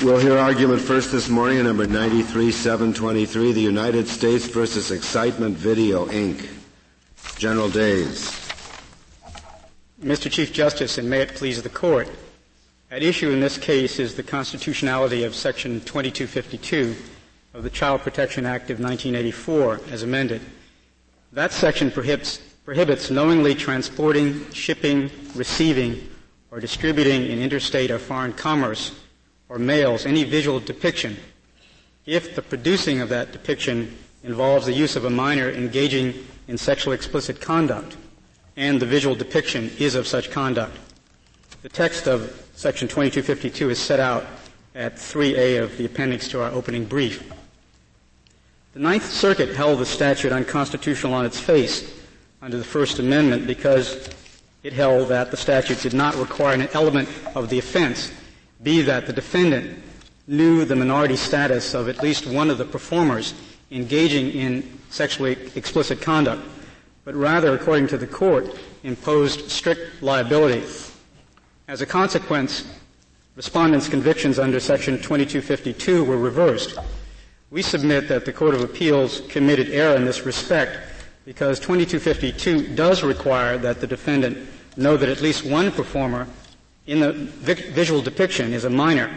We'll hear argument first this morning, number 93723, the United States versus X-Citement Video, Inc. General Days. Mr. Chief Justice, and may it please the Court, at issue in this case is the constitutionality of Section 2252 of the Child Protection Act of 1984, as amended. That section prohibits, prohibits knowingly transporting, shipping, receiving, or distributing in interstate or foreign commerce or mails any visual depiction if the producing of that depiction involves the use of a minor engaging in sexually explicit conduct and the visual depiction is of such conduct. The text of section 2252 is set out at 3A of the appendix to our opening brief. The Ninth Circuit held the statute unconstitutional on its face under the First Amendment because it held that the statute did not require an element of the offense be that the defendant knew the minority status of at least one of the performers engaging in sexually explicit conduct, but rather, according to the court, imposed strict liability. As a consequence, respondents' convictions under section 2252 were reversed. We submit that the Court of Appeals committed error in this respect because 2252 does require that the defendant know that at least one performer in the visual depiction is a minor.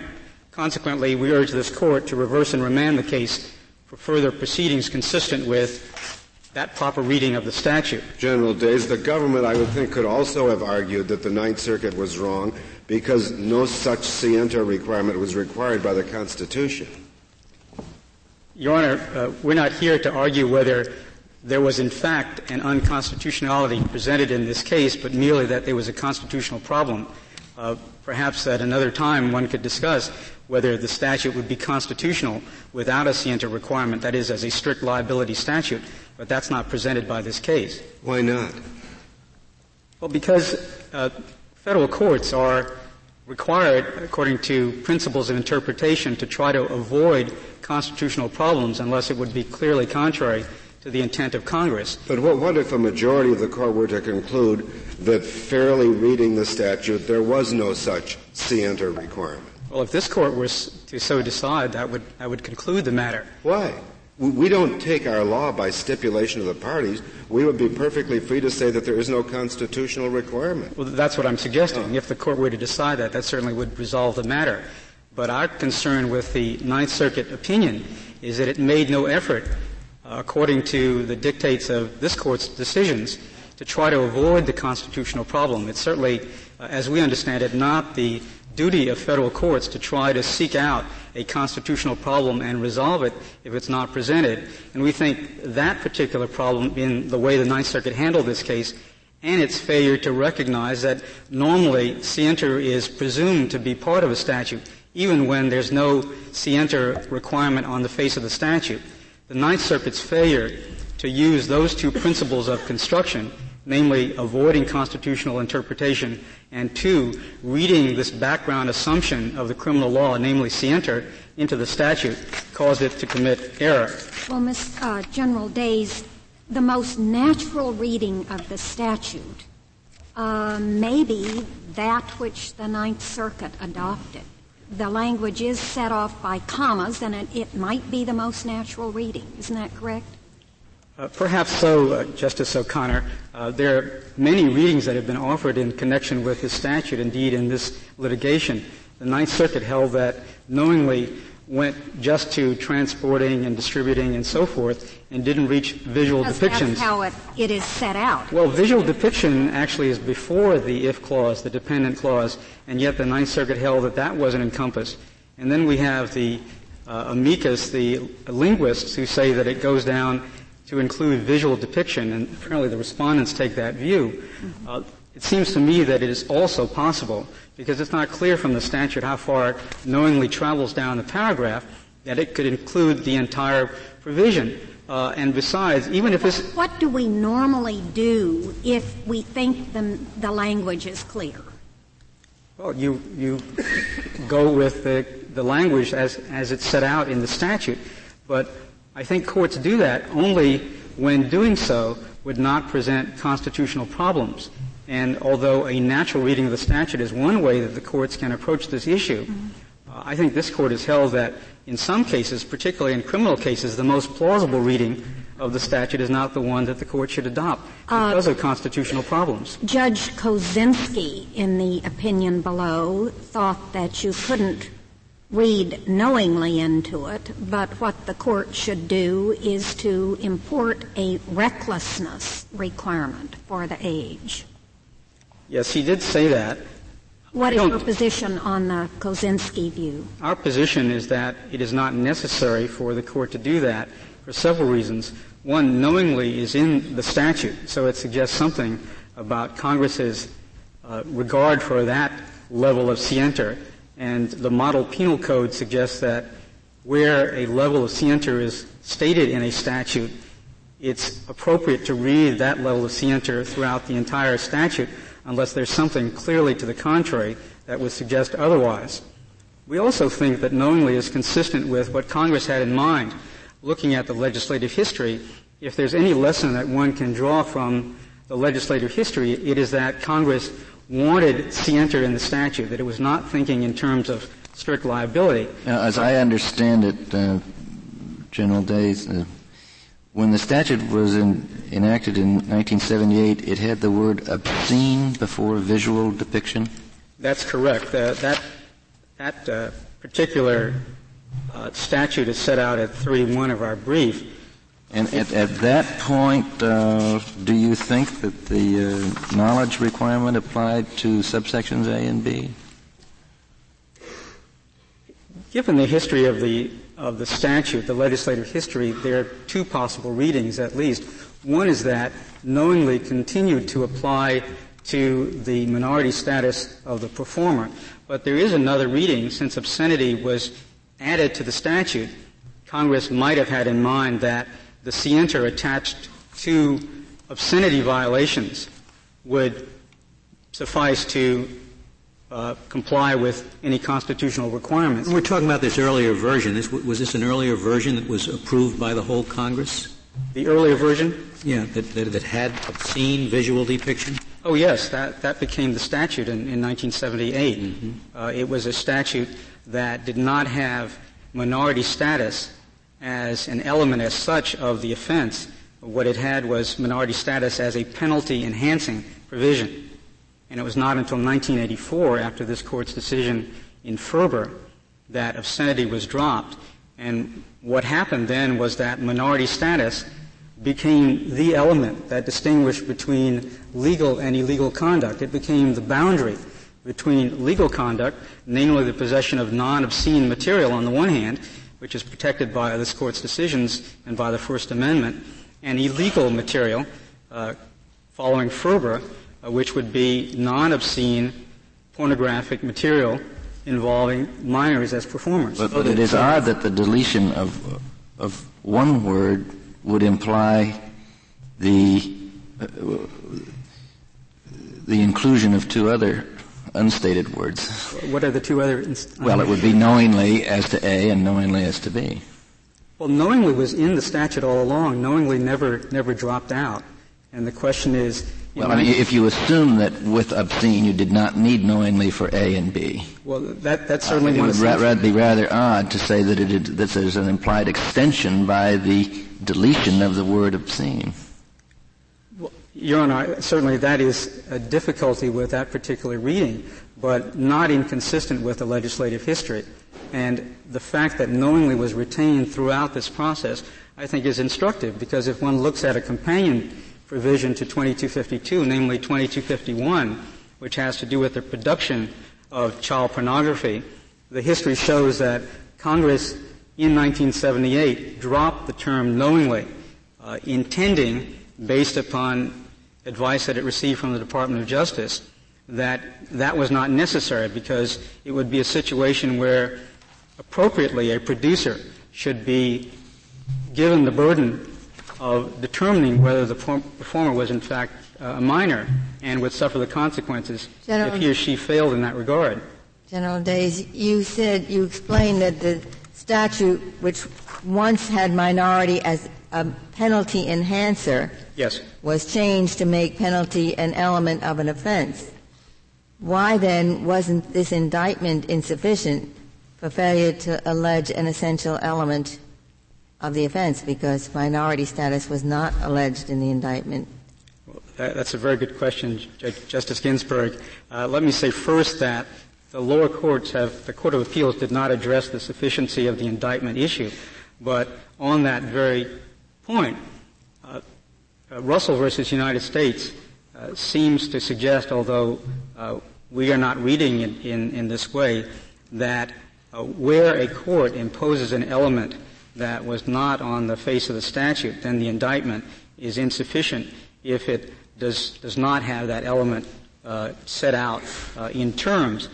Consequently, we urge this court to reverse and remand the case for further proceedings consistent with that proper reading of the statute. General Days, the government, I would think, could also have argued that the Ninth Circuit was wrong because no such scienter requirement was required by the Constitution. Your Honor, uh, we're not here to argue whether there was in fact an unconstitutionality presented in this case, but merely that there was a constitutional problem. Uh, perhaps at another time one could discuss whether the statute would be constitutional without a scienter requirement, that is, as a strict liability statute, but that's not presented by this case. Why not? Well, because uh, federal courts are required, according to principles of interpretation, to try to avoid constitutional problems unless it would be clearly contrary to the intent of Congress. But what, what, if a majority of the court were to conclude that fairly reading the statute, there was no such scienter requirement? Well, if this court were to so decide, that would, that would conclude the matter. Why? We don't take our law by stipulation of the parties. We would be perfectly free to say that there is no constitutional requirement. Well, that's what I'm suggesting. If the court were to decide that, that certainly would resolve the matter. But our concern with the Ninth Circuit opinion is that it made no effort, uh, according to the dictates of this court's decisions, to try to avoid the constitutional problem. It's certainly, uh, as we understand it, not the duty of federal courts to try to seek out a constitutional problem and resolve it if it's not presented. And we think that particular problem in the way the Ninth Circuit handled this case and its failure to recognize that normally scienter is presumed to be part of a statute, even when there's no scienter requirement on the face of the statute. The Ninth Circuit's failure to use those two principles of construction namely avoiding constitutional interpretation, and two, reading this background assumption of the criminal law, namely scienter, into the statute, caused it to commit error. Well, Ms. Uh, General Days, the most natural reading of the statute uh, may be that which the Ninth Circuit adopted. The language is set off by commas, and it, it might be the most natural reading. Isn't that correct? Uh, perhaps so, uh, Justice O'Connor. Uh, there are many readings that have been offered in connection with this statute. Indeed, in this litigation, the Ninth Circuit held that knowingly went just to transporting and distributing and so forth and didn't reach visual because depictions. That's how it, it is set out. Well, visual depiction actually is before the if clause, the dependent clause, and yet the Ninth Circuit held that that wasn't encompassed. And then we have the uh, amicus, the linguists, who say that it goes down to include visual depiction, and apparently the respondents take that view. Uh, it seems to me that it is also possible, because it's not clear from the statute how far it knowingly travels down the paragraph, that it could include the entire provision. Uh, and besides, even if this. What do we normally do if we think the, the language is clear? Well, you, you go with the, the language as, as it's set out in the statute. But I think courts do that only when doing so would not present constitutional problems. And although a natural reading of the statute is one way that the courts can approach this issue, Uh, I think this court has held that in some cases, particularly in criminal cases, the most plausible reading of the statute is not the one that the court should adopt because of constitutional problems. Judge Kozinski, in the opinion below, thought that you couldn't read knowingly into it, but what the court should do is to import a recklessness requirement for the age. Yes, he did say that. What is your position on the Kozinski view? Our position is that it is not necessary for the court to do that for several reasons. One, knowingly is in the statute, so it suggests something about Congress's uh, regard for that level of scienter. And the model penal code suggests that where a level of scienter is stated in a statute, it's appropriate to read that level of scienter throughout the entire statute unless there's something clearly to the contrary that would suggest otherwise. We also think that knowingly is consistent with what Congress had in mind looking at the legislative history. If there's any lesson that one can draw from the legislative history, it is that Congress wanted scienter in the statute, that it was not thinking in terms of strict liability. Now, as I understand it, uh, General Days, uh, when the statute was in, enacted in 1978, it had the word obscene before visual depiction? That's correct. Uh, that that uh, particular uh, statute is set out at 3.1 of our brief. And at, at that point, uh, do you think that the uh, knowledge requirement applied to subsections A and B? Given the history of the of the statute, the legislative history, there are two possible readings at least. One is that knowingly continued to apply to the minority status of the performer. But there is another reading, since obscenity was added to the statute, Congress might have had in mind that the scienter attached to obscenity violations would suffice to uh, comply with any constitutional requirements. We're talking about this earlier version. This, was this an earlier version that was approved by the whole Congress? The earlier version? Yeah, that, that, that had obscene visual depiction? Oh, yes. That, that became the statute in, in 1978. Mm-hmm. Uh, it was a statute that did not have minority status as an element as such of the offense. What it had was minority status as a penalty enhancing provision. And it was not until 1984, after this court's decision in Ferber, that obscenity was dropped. And what happened then was that minority status became the element that distinguished between legal and illegal conduct. It became the boundary between legal conduct, namely the possession of non-obscene material on the one hand, which is protected by this court's decisions and by the First Amendment, and illegal material, uh, following Ferber, uh, which would be non-obscene pornographic material involving minors as performers. But, but it is odd that the deletion of of one word would imply the uh, the inclusion of two other unstated words. What are the two other? Inst- well, it would be knowingly as to A and knowingly as to B. Well, knowingly was in the statute all along. Knowingly never never dropped out. And the question is. Well, I mean, if you assume that with obscene you did not need knowingly for A and B. Well, that, that's certainly uh. It would ra- be rather odd to say that it that there's an implied extension by the deletion of the word obscene. Your Honor, certainly that is a difficulty with that particular reading, but not inconsistent with the legislative history. And the fact that knowingly was retained throughout this process, I think, is instructive because if one looks at a companion provision to 2252, namely 2251, which has to do with the production of child pornography, the history shows that Congress in 1978 dropped the term knowingly, uh, intending, based upon advice that it received from the Department of Justice, that that was not necessary because it would be a situation where appropriately a producer should be given the burden of determining whether the performer was in fact uh, a minor and would suffer the consequences General, if he or she failed in that regard. General Days, you said you explained that the statute, which once had minority as a penalty enhancer, yes. was changed to make penalty an element of an offense. Why then wasn't this indictment insufficient for failure to allege an essential element of the offense because minority status was not alleged in the indictment? Well, that, that's a very good question, Justice Ginsburg. Uh, let me say first that the lower courts have, the Court of Appeals did not address the sufficiency of the indictment issue. But on that very point, uh, uh, Russell versus United States uh, seems to suggest, although uh, we are not reading it in, in this way, that uh, where a court imposes an element that was not on the face of the statute, then the indictment is insufficient if it does, does not have that element uh, set out in terms.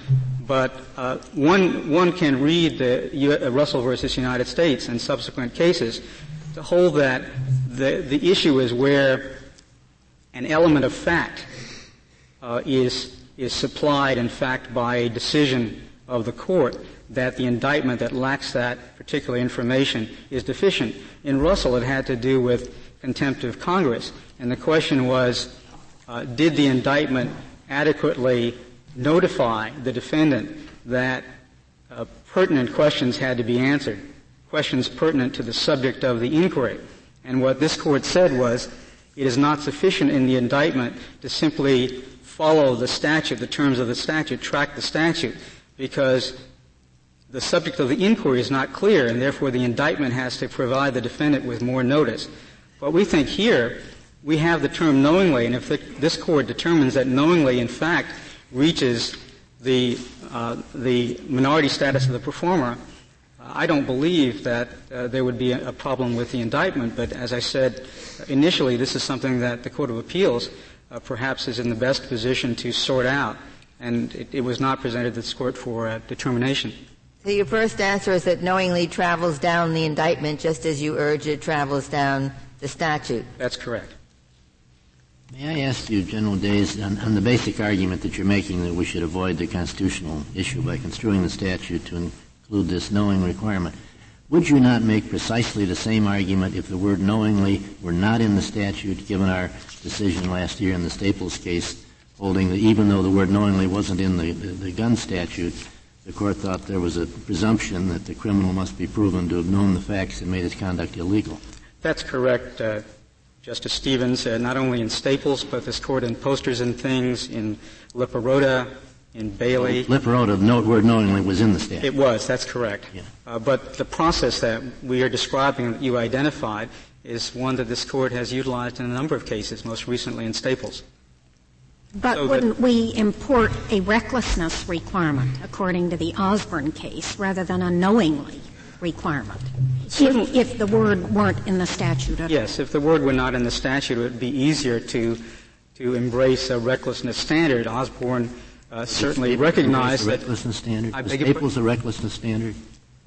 But uh, one, one can read the U- Russell versus United States and subsequent cases hold that the, the issue is where an element of fact uh, is, is supplied, in fact, by a decision of the court that the indictment that lacks that particular information is deficient. In Russell, it had to do with contempt of Congress. And the question was, uh, did the indictment adequately notify the defendant that uh, pertinent questions had to be answered, questions pertinent to the subject of the inquiry? And what this court said was, it is not sufficient in the indictment to simply follow the statute, the terms of the statute, track the statute, because the subject of the inquiry is not clear, and therefore the indictment has to provide the defendant with more notice. But we think here we have the term knowingly, and if the, this court determines that knowingly, in fact, reaches the uh, the minority status of the performer, I don't believe that uh, there would be a, a, problem with the indictment. But as I said initially, this is something that the Court of Appeals uh, perhaps is in the best position to sort out, and it, it was not presented to this court for determination. So your first answer is that knowingly travels down the indictment just as you urge it travels down the statute. That's correct. May I ask you, General Days, on, on, the basic argument that you're making that we should avoid the constitutional issue by construing the statute to include this knowing requirement, would you not make precisely the same argument if the word knowingly were not in the statute, given our decision last year in the Staples case, holding that even though the word knowingly wasn't in the, the, the gun statute, the court thought there was a presumption that the criminal must be proven to have known the facts that made his conduct illegal. That's correct, uh, Justice Stevens. Uh, not only in Staples, but this court in Posters and Things, in Liparota, in Bailey. Well, Liparota, the word knowingly was in the statute. It was, that's correct. Yeah. Uh, but the process that we are describing that you identified is one that this court has utilized in a number of cases, most recently in Staples. But so wouldn't we import a recklessness requirement according to the Osborne case rather than a knowingly requirement? If, if, the word weren't in the statute Yes, if the word were not in the statute, it would be easier to, to embrace a recklessness standard. Osborne uh, certainly recognized that. recklessness standard? I was Staples a recklessness standard?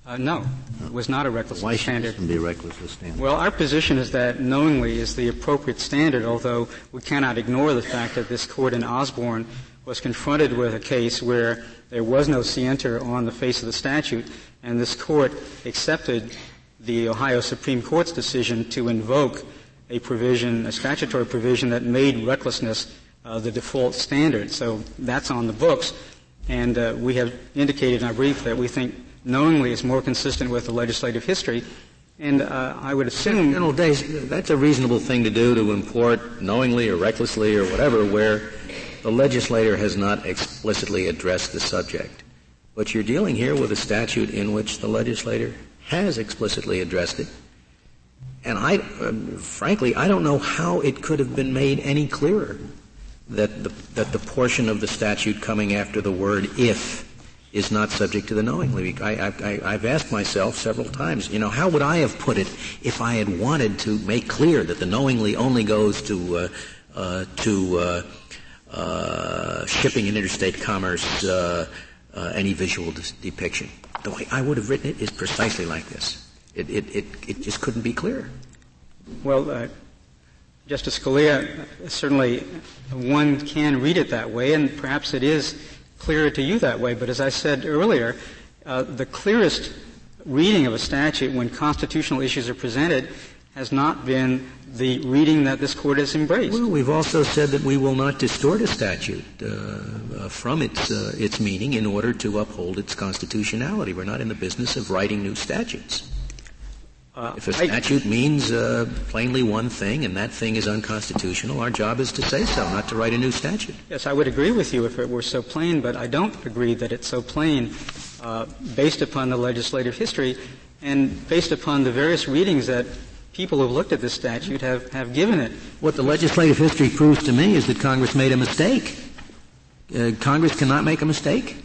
Uh, no, it was not a reckless Why standard. Why should be a reckless standard? Well, our position is that knowingly is the appropriate standard, although we cannot ignore the fact that this court in Osborne was confronted with a case where there was no scienter on the face of the statute, and this court accepted the Ohio Supreme Court's decision to invoke a provision, a statutory provision that made recklessness the default standard. So that's on the books, and uh, we have indicated in our brief that we think knowingly is more consistent with the legislative history. And uh, I would assume. General Days, that's a reasonable thing to do to import knowingly or recklessly or whatever where the legislator has not explicitly addressed the subject. But you're dealing here with a statute in which the legislator has explicitly addressed it. And I, uh, frankly, I don't know how it could have been made any clearer that the, that the portion of the statute coming after the word if is not subject to the knowingly. I, I've asked myself several times, you know, how would I have put it if I had wanted to make clear that the knowingly only goes to uh, uh, to uh, uh shipping and interstate commerce, uh, uh, any visual de- depiction? The way I would have written it is precisely like this. It, it, it, it just couldn't be clearer. Well, Justice Scalia, certainly one can read it that way, and perhaps it is clearer to you that way. But as I said earlier, uh, the clearest reading of a statute when constitutional issues are presented has not been the reading that this court has embraced. Well, we've also said that we will not distort a statute uh, uh, from its uh, its meaning in order to uphold its constitutionality. We're not in the business of writing new statutes. Uh, if a statute I, means uh, plainly one thing and that thing is unconstitutional, our job is to say so, not to write a new statute. Yes, I would agree with you if it were so plain, but I don't agree that it's so plain uh, based upon the legislative history and based upon the various readings that people who've looked at this statute have, have given it. What the legislative history proves to me is that Congress made a mistake. Uh, Congress cannot make a mistake.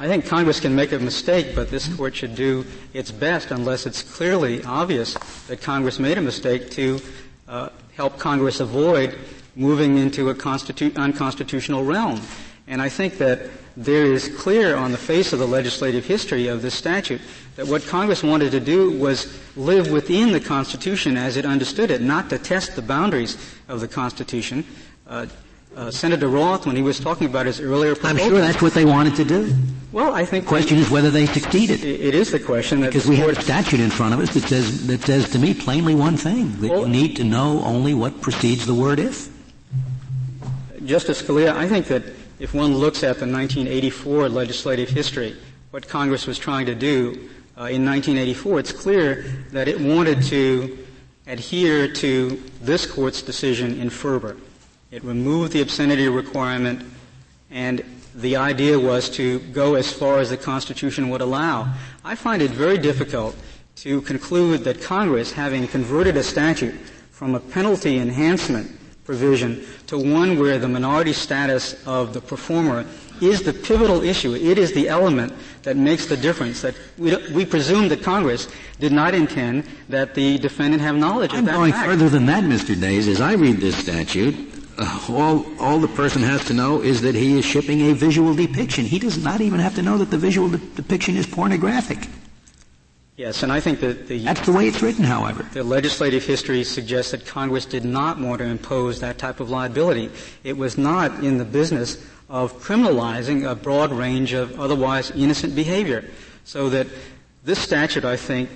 I think Congress can make a mistake, but this court should do its best unless it's clearly obvious that Congress made a mistake to uh, help Congress avoid moving into a constitu- unconstitutional realm. And I think that there is clear on the face of the legislative history of this statute that what Congress wanted to do was live within the Constitution as it understood it, not to test the boundaries of the Constitution. Uh, uh, Senator Roth, when he was talking about his earlier proposal, I'm sure that's what they wanted to do. Well, I think the question is whether they succeeded. It is the question because we have a statute in front of us that says that says to me plainly one thing that well, you need to know only what precedes the word if. Justice Scalia, I think that if one looks at the 1984 legislative history, what Congress was trying to do uh, in 1984, it's clear that it wanted to adhere to this court's decision in Ferber. It removed the obscenity requirement, and the idea was to go as far as the Constitution would allow. I find it very difficult to conclude that Congress, having converted a statute from a penalty enhancement provision to one where the minority status of the performer is the pivotal issue. It is the element that makes the difference. That we, we presume that Congress did not intend that the defendant have knowledge I'm of that going fact. further than that, Mr. Days. As I read this statute, Uh, all, all the person has to know is that he is shipping a visual depiction. He does not even have to know that the visual de- depiction is pornographic. Yes, and I think that the that's the way it's written. However, the legislative history suggests that Congress did not want to impose that type of liability. It was not in the business of criminalizing a broad range of otherwise innocent behavior. So that this statute, I think,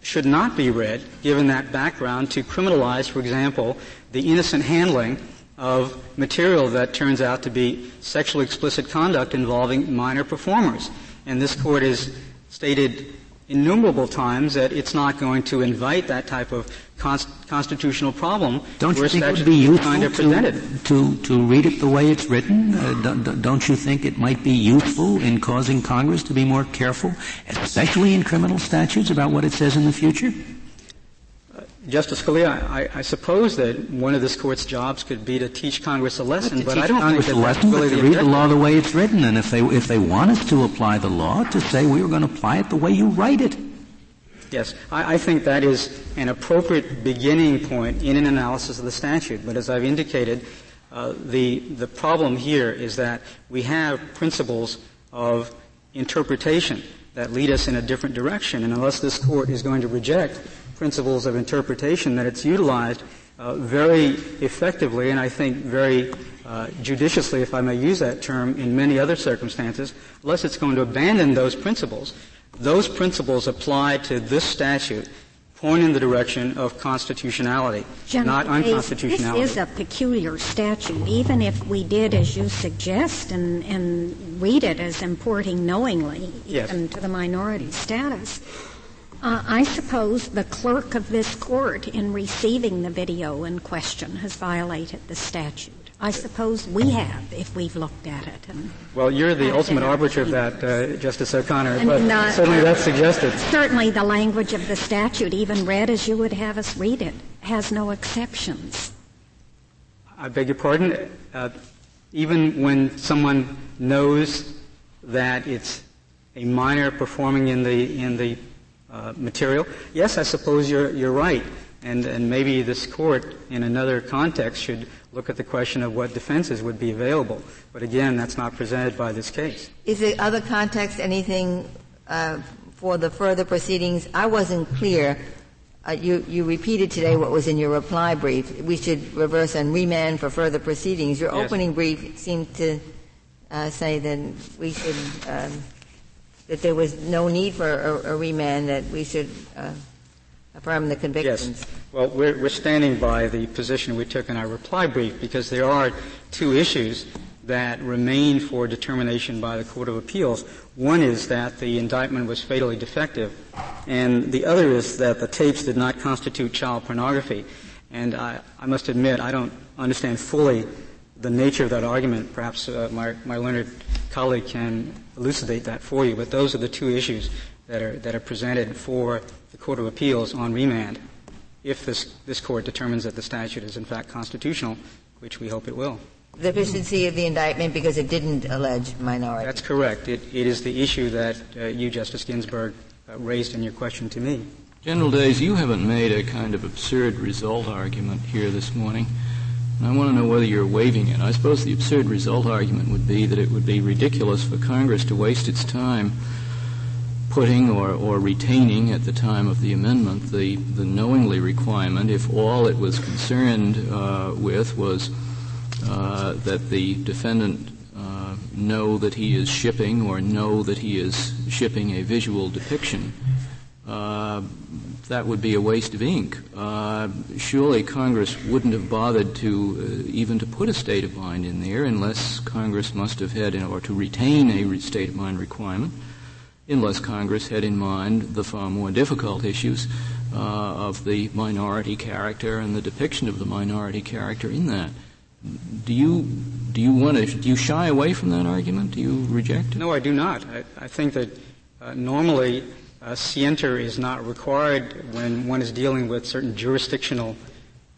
should not be read, given that background, to criminalize, for example, the innocent handling of material that turns out to be sexually explicit conduct involving minor performers. And this court has stated innumerable times that it's not going to invite that type of const- constitutional problem. Don't you think it would be useful to, to, to, read it the way it's written? Uh, don't, don't you think it might be useful in causing Congress to be more careful, especially in criminal statutes, about what it says in the future? Justice Scalia, I, I, suppose that one of this court's jobs could be to teach Congress a lesson, but I don't Congress think that a lesson, really but to read the law the way it's written, and if they if they want us to apply the law, to say we are going to apply it the way you write it. Yes, I, I think that is an appropriate beginning point in an analysis of the statute. But as I've indicated, uh, the the problem here is that we have principles of interpretation that lead us in a different direction, and unless this court is going to reject principles of interpretation that it's utilized uh, very effectively and I think very uh, judiciously, if I may use that term, in many other circumstances, unless it's going to abandon those principles. Those principles apply to this statute point in the direction of constitutionality, General not unconstitutionality. This is a peculiar statute. Even if we did as you suggest and, and read it as importing knowingly yes. even to the minority status, uh, I suppose the clerk of this court, in receiving the video in question, has violated the statute. I suppose we have, if we've looked at it. well, you're the ultimate arbiter of that, uh, Justice O'Connor, and, but uh, certainly that's suggested. Certainly the language of the statute, even read as you would have us read it, has no exceptions. I beg your pardon? Uh, even when someone knows that it's a minor performing in the, in the uh, material. Yes, I suppose you're, you're right. And, and maybe this court, in another context, should look at the question of what defenses would be available. But again, that's not presented by this case. Is there other context, anything uh, for the further proceedings? I wasn't clear. Uh, you, you repeated today what was in your reply brief. We should reverse and remand for further proceedings. Your yes. opening brief seemed to uh, say that we should um, that there was no need for a, a remand, that we should uh, affirm the convictions. Yes. Well, we're, we're standing by the position we took in our reply brief because there are two issues that remain for determination by the Court of Appeals. One is that the indictment was fatally defective, and the other is that the tapes did not constitute child pornography. And I, I must admit, I don't understand fully the nature of that argument. Perhaps uh, my, my learned colleague can elucidate that for you. But those are the two issues that are, that are presented for the Court of Appeals on remand if this, this court determines that the statute is in fact constitutional, which we hope it will. The deficiency of the indictment because it didn't allege minority. That's correct. It, it is the issue that uh, you, Justice Ginsburg, uh, raised in your question to me. General Days, you haven't made a kind of absurd result argument here this morning. I want to know whether you're waiving it. I suppose the absurd result argument would be that it would be ridiculous for Congress to waste its time putting or, or retaining at the time of the amendment the, the knowingly requirement if all it was concerned uh, with was uh, that the defendant uh, know that he is shipping or know that he is shipping a visual depiction. That would be a waste of ink. Uh, surely Congress wouldn't have bothered to uh, even to put a state of mind in there unless Congress must have had, in, or to retain a state of mind requirement, unless Congress had in mind the far more difficult issues uh, of the minority character and the depiction of the minority character in that. Do you do you want to do you shy away from that argument? Do you reject it? No, I do not. I, I think that uh, normally uh, scienter is not required when one is dealing with certain jurisdictional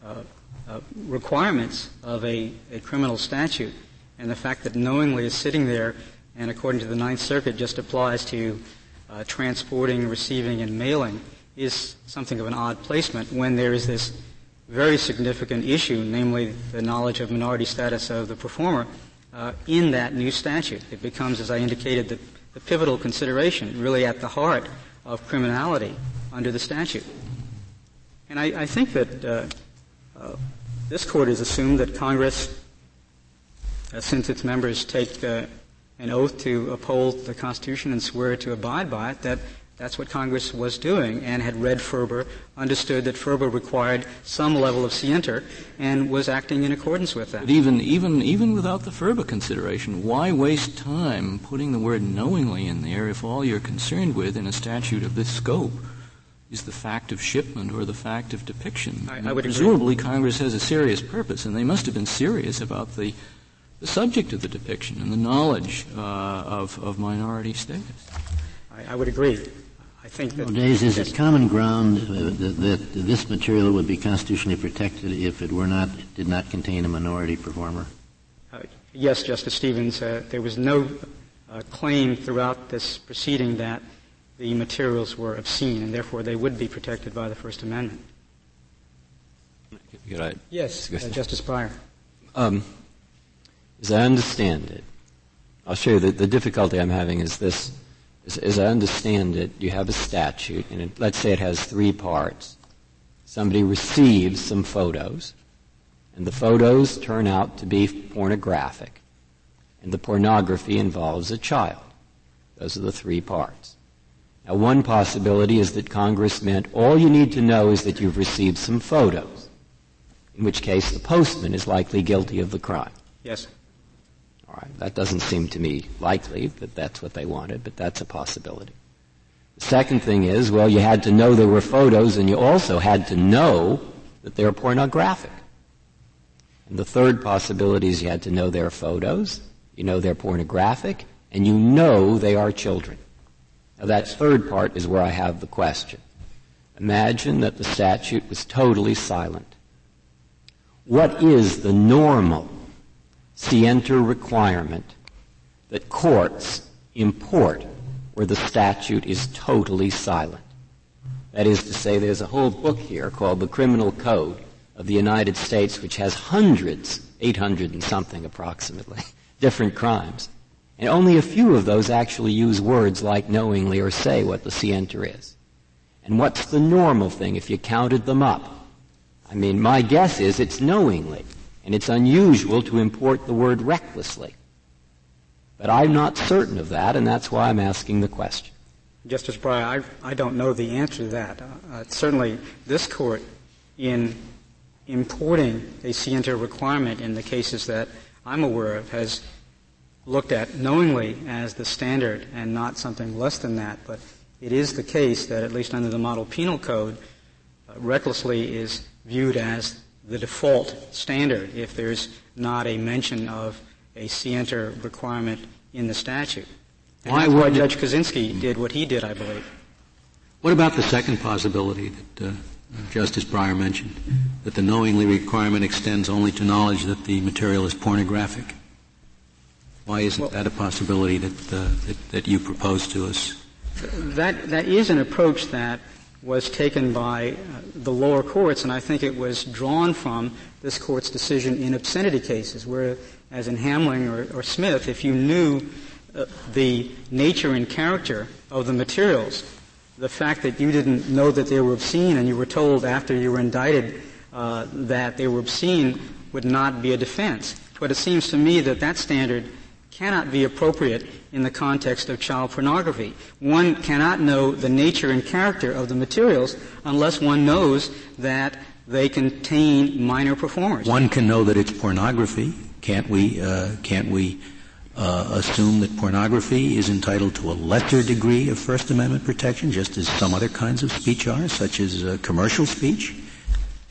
uh, uh, requirements of a, a criminal statute. And the fact that knowingly is sitting there, and according to the Ninth Circuit, just applies to uh, transporting, receiving, and mailing, is something of an odd placement when there is this very significant issue, namely the knowledge of minority status of the performer, uh, in that new statute. It becomes, as I indicated, the, the pivotal consideration, really at the heart of criminality under the statute. And I, I think that uh, uh, this court has assumed that Congress, uh, since its members take uh, an oath to uphold the Constitution and swear to abide by it, that that's what Congress was doing and had read Ferber, understood that Ferber required some level of scienter, and was acting in accordance with that. But even, even, even without the Ferber consideration, why waste time putting the word knowingly in there if all you're concerned with in a statute of this scope is the fact of shipment or the fact of depiction? I, I would Presumably agree. Congress has a serious purpose, and they must have been serious about the, the subject of the depiction and the knowledge uh, of, of minority status. I, I would agree. I think that. Days, is it common ground that, that, this material would be constitutionally protected if it were not, did not contain a minority performer? Uh, yes, Justice Stevens. Uh, there was no uh, claim throughout this proceeding that the materials were obscene, and therefore they would be protected by the First Amendment. Could I? Yes, uh, Justice Breyer. Um, as I understand it, I'll show you that the difficulty I'm having is this as, as I understand it, you have a statute, and it, let's say it has three parts. Somebody receives some photos, and the photos turn out to be pornographic, and the pornography involves a child. Those are the three parts. Now, one possibility is that Congress meant all you need to know is that you've received some photos, in which case the postman is likely guilty of the crime. Yes. That doesn't seem to me likely that that's what they wanted, but that's a possibility. The second thing is, well, you had to know there were photos and you also had to know that they're pornographic. And the third possibility is you had to know they're photos, you know they're pornographic, and you know they are children. Now that third part is where I have the question. Imagine that the statute was totally silent. What is the normal scienter requirement that courts import where the statute is totally silent. That is to say, there's a whole book here called the Criminal Code of the United States, which has hundreds, 800 and something approximately, different crimes. And only a few of those actually use words like knowingly or say what the scienter is. And what's the normal thing if you counted them up? I mean, my guess is it's knowingly. And it's unusual to import the word recklessly. But I'm not certain of that, and that's why I'm asking the question. Justice Breyer, I, I don't know the answer to that. Uh, uh, certainly, this court, in importing a scienter requirement in the cases that I'm aware of, has looked at knowingly as the standard and not something less than that. But it is the case that, at least under the model penal code, uh, recklessly is viewed as the default standard if there's not a mention of a scienter requirement in the statute. And why, why Judge Kozinski did what he did, I believe. What about the second possibility that uh, Justice Breyer mentioned, that the knowingly requirement extends only to knowledge that the material is pornographic? Why isn't well, that a possibility that, uh, that, that you propose to us? That that is an approach that was taken by uh, the lower courts, and I think it was drawn from this court's decision in obscenity cases, where, as in Hamling or, or Smith, if you knew uh, the nature and character of the materials, the fact that you didn't know that they were obscene and you were told after you were indicted uh, that they were obscene would not be a defense. But it seems to me that that standard cannot be appropriate in the context of child pornography. One cannot know the nature and character of the materials unless one knows that they contain minor performers. One can know that it's pornography. Can't we? Uh, can't we uh, assume that pornography is entitled to a lesser degree of First Amendment protection, just as some other kinds of speech are, such as uh, commercial speech?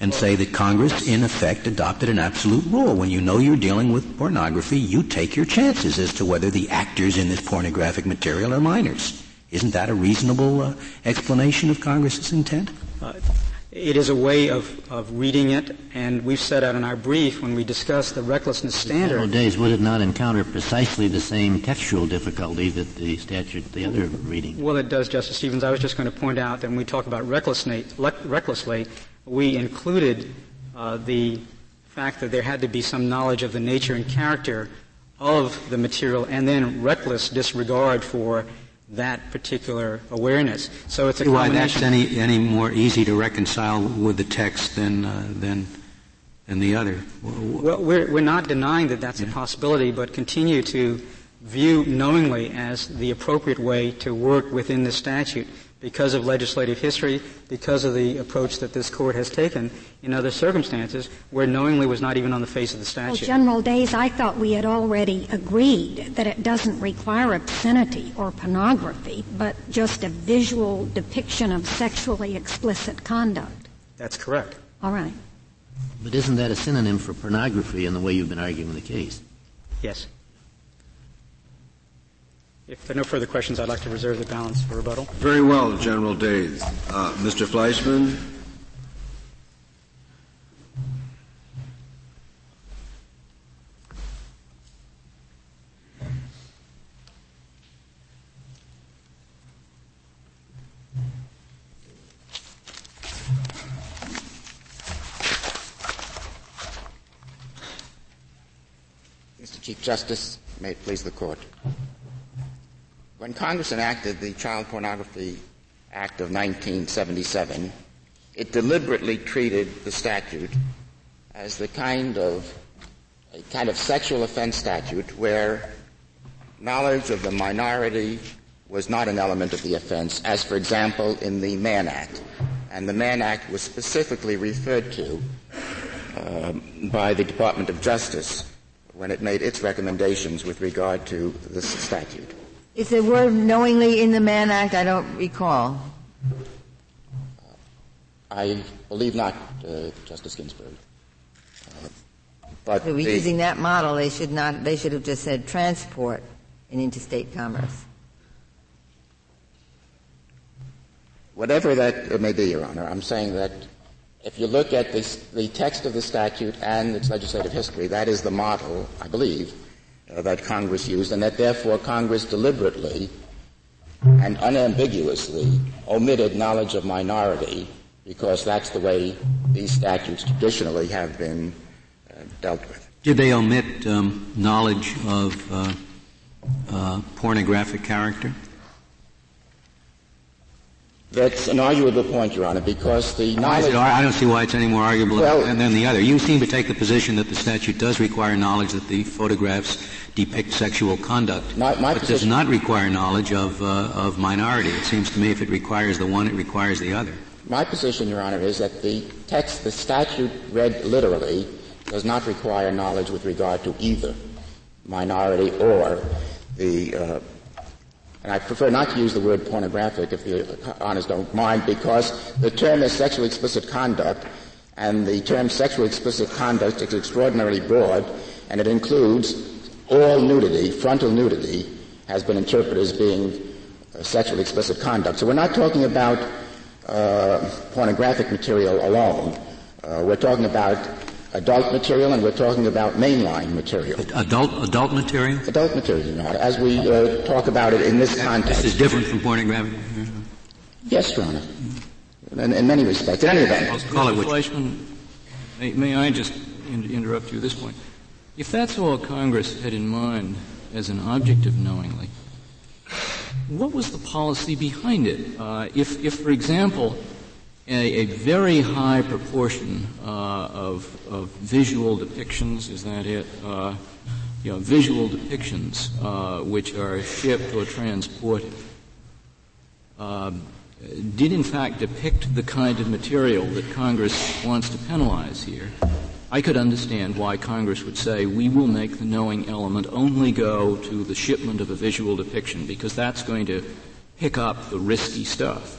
And say that Congress, in effect, adopted an absolute rule. When you know you're dealing with pornography, you take your chances as to whether the actors in this pornographic material are minors. Isn't that a reasonable uh, explanation of Congress's intent? Uh, it is a way of, of reading it, and we've set out in our brief when we discuss the recklessness standard. In days would it not encounter precisely the same textual difficulty that the statute, the other reading? Well, it does, Justice Stevens. I was just going to point out that when we talk about recklessly, recklessly we included uh, the fact that there had to be some knowledge of the nature and character of the material and then reckless disregard for that particular awareness. So it's a why that's any any more easy to reconcile with the text than uh, than than the other. Well, we're we're not denying that that's yeah. a possibility, but continue to view knowingly as the appropriate way to work within the statute because of legislative history, because of the approach that this court has taken in other circumstances where knowingly was not even on the face of the statute. Well, General Days, I thought we had already agreed that it doesn't require obscenity or pornography, but just a visual depiction of sexually explicit conduct. That's correct. All right. But isn't that a synonym for pornography in the way you've been arguing the case? Yes. If there are no further questions, I'd like to reserve the balance for rebuttal. Very well, General Days. Uh, Mr. Fleischman? Mr. Chief Justice, may it please the Court. When Congress enacted the Child Pornography Act of 1977, it deliberately treated the statute as the kind of a kind of sexual offense statute where knowledge of the minority was not an element of the offense, as for example in the Mann Act. And the Mann Act was specifically referred to uh, by the Department of Justice when it made its recommendations with regard to this statute. Is the word knowingly in the Mann Act? I don't recall. I believe not, uh, Justice Ginsburg. Uh, but so using that model, they should not. They should have just said transport in interstate commerce. Whatever that may be, Your Honor, I'm saying that if you look at this, the text of the statute and its legislative history, that is the model, I believe, that Congress used, and that therefore Congress deliberately and unambiguously omitted knowledge of minority because that's the way these statutes traditionally have been uh, dealt with. Did they omit um, knowledge of uh, uh pornographic character? That's an arguable point, Your Honor, because the knowledge. I don't see why it's any more arguable well, than the other. You seem to take the position that the statute does require knowledge that the photographs depict sexual conduct, my, my but does not require knowledge of, uh, of minority. It seems to me if it requires the one, it requires the other. My position, Your Honor, is that the text, the statute read literally, does not require knowledge with regard to either minority or the uh, and I prefer not to use the word pornographic if the honors don't mind because the term is sexually explicit conduct and the term sexually explicit conduct is extraordinarily broad and it includes all nudity, frontal nudity has been interpreted as being uh, sexually explicit conduct. So we're not talking about uh, pornographic material alone. Uh, we're talking about adult material and we're talking about mainline material. Adult adult material? Adult material, Your Honor, as we uh, talk about it in this context. This is different from pornographic? Yes, Your Honor. In, in many respects. In any event. I'll call it Fleishman, may, may, I just in, interrupt you at this point? If that's all Congress had in mind as an object of knowingly, what was the policy behind it? Uh, if, if, for example, a, a very high proportion uh, of, of visual depictions, is that it? Uh, you know, visual depictions uh, which are shipped or transported um, did in fact depict the kind of material that Congress wants to penalize here. I could understand why Congress would say we will make the knowing element only go to the shipment of a visual depiction because that's going to pick up the risky stuff.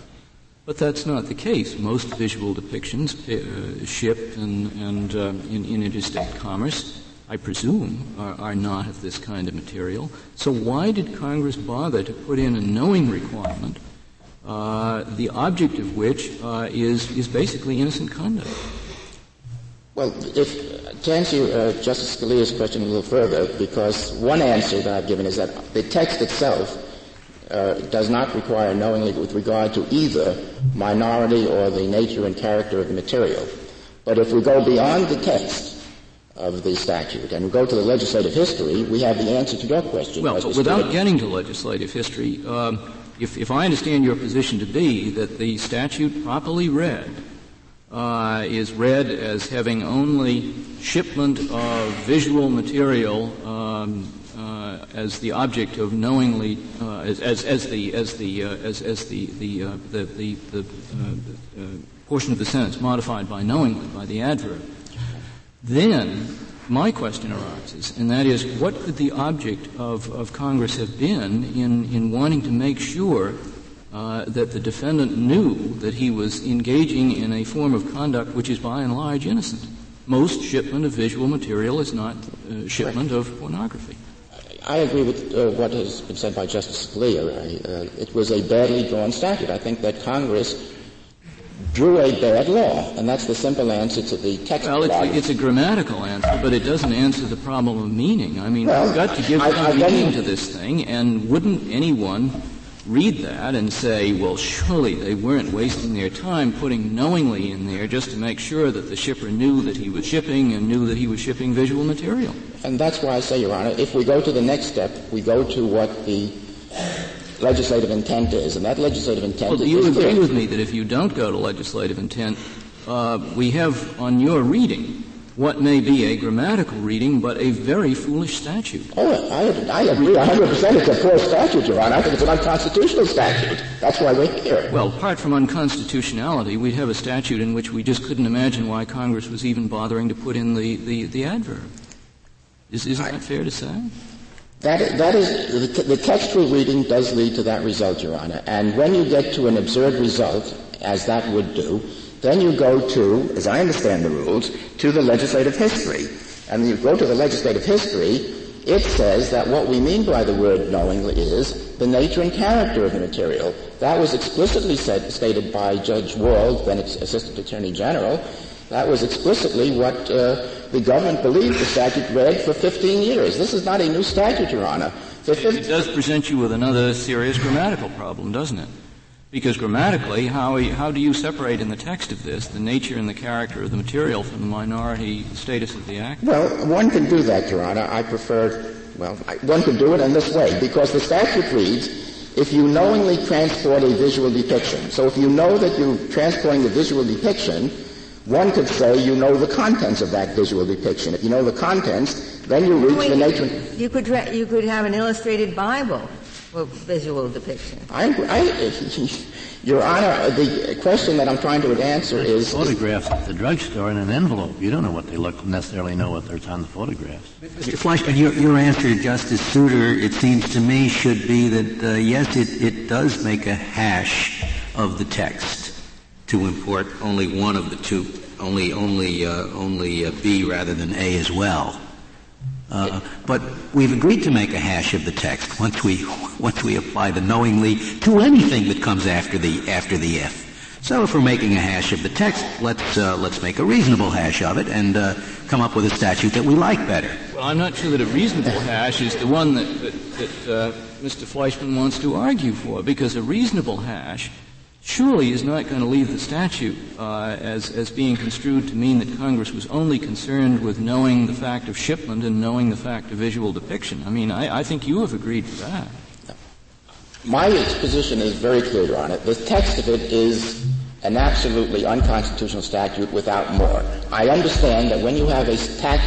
But that's not the case. Most visual depictions uh, shipped and, and uh, in, in, interstate commerce, I presume, are, are, not of this kind of material. So why did Congress bother to put in a knowing requirement, uh, the object of which uh, is is basically innocent conduct? Well, if, to answer uh, Justice Scalia's question a little further, because one answer that I've given is that the text itself uh, does not require knowingly with regard to either minority or the nature and character of the material. But if we go beyond the text of the statute and we go to the legislative history, we have the answer to your question. Well, but without getting to legislative history, um, if, if I understand your position to be that the statute properly read uh, is read as having only shipment of visual material um, uh, as the object of knowingly uh, as, as, as, the as the uh, as, as the the uh, the, the, the uh, portion of the sentence modified by knowingly by the adverb, then my question arises, and that is, what could the object of, of Congress have been in, in wanting to make sure uh, that the defendant knew that he was engaging in a form of conduct which is by and large innocent? Most shipment of visual material is not uh, shipment of pornography. I agree with uh, what has been said by Justice Scalia. Uh, it was a badly drawn statute. I think that Congress drew a bad law, and that's the simple answer to the text. Well, it's, a, it's a grammatical answer, but it doesn't answer the problem of meaning. I mean, well, we've got to give I, meaning to this thing, and wouldn't anyone read that and say, well, surely they weren't wasting their time putting knowingly in there just to make sure that the shipper knew that he was shipping and knew that he was shipping visual material. And that's why I say, Your Honor, if we go to the next step, we go to what the legislative intent is, and that legislative intent well, do you agree clear. with me that if you don't go to legislative intent, uh, we have on your reading what may be a grammatical reading, but a very foolish statute. Oh, I, I agree 100% it's a poor statute, Your Honor. I think it's an unconstitutional statute. That's why we're here. Well, apart from unconstitutionality, we'd have a statute in which we just couldn't imagine why Congress was even bothering to put in the, the, the adverb. Is, isn't I, that fair to say? That is, that is the, the textual reading does lead to that result, Your Honor. And when you get to an absurd result, as that would do, then you go to, as I understand the rules, to the legislative history. And you go to the legislative history, it says that what we mean by the word knowingly is the nature and character of the material. That was explicitly said, stated by Judge Wald, then Assistant Attorney General. That was explicitly what uh, the government believed the statute read for 15 years. This is not a new statute, Your Honor. It does present you with another serious grammatical problem, doesn't it? Because grammatically, how, how do you separate in the text of this the nature and the character of the material from the minority status of the act? Well, one can do that, Your Honor. I prefer, well, I, one can do it in this way, because the statute reads, if you knowingly transport a visual depiction. So if you know that you're transporting a visual depiction, one could say you know the contents of that visual depiction. If you know the contents, Then you reach the nature. You could tra- you could have an illustrated Bible for visual depiction. I, I, Your Honor, the question that I'm trying to answer is photographs at the drugstore in an envelope. You don't know what they look necessarily know what there's on the photographs. Mr. Fleishman, your, your answer to Justice Souter, it seems to me, should be that uh, yes, it, it does make a hash of the text to import only one of the two, only only uh, only uh, B rather than A as well. Uh, but we've agreed to make a hash of the text once we once we apply the knowingly to anything that comes after the after the if. So if we're making a hash of the text, let's uh, let's make a reasonable hash of it and uh, come up with a statute that we like better. Well, I'm not sure that a reasonable hash is the one that that, that uh, Mr. Fleishman wants to argue for, because a reasonable hash surely is not going to leave the statute uh, as, as being construed to mean that Congress was only concerned with knowing the fact of shipment and knowing the fact of visual depiction. I mean, I, I think you have agreed to that. My position is very clear, Your it. The text of it is an absolutely unconstitutional statute without more. I understand that when you have a,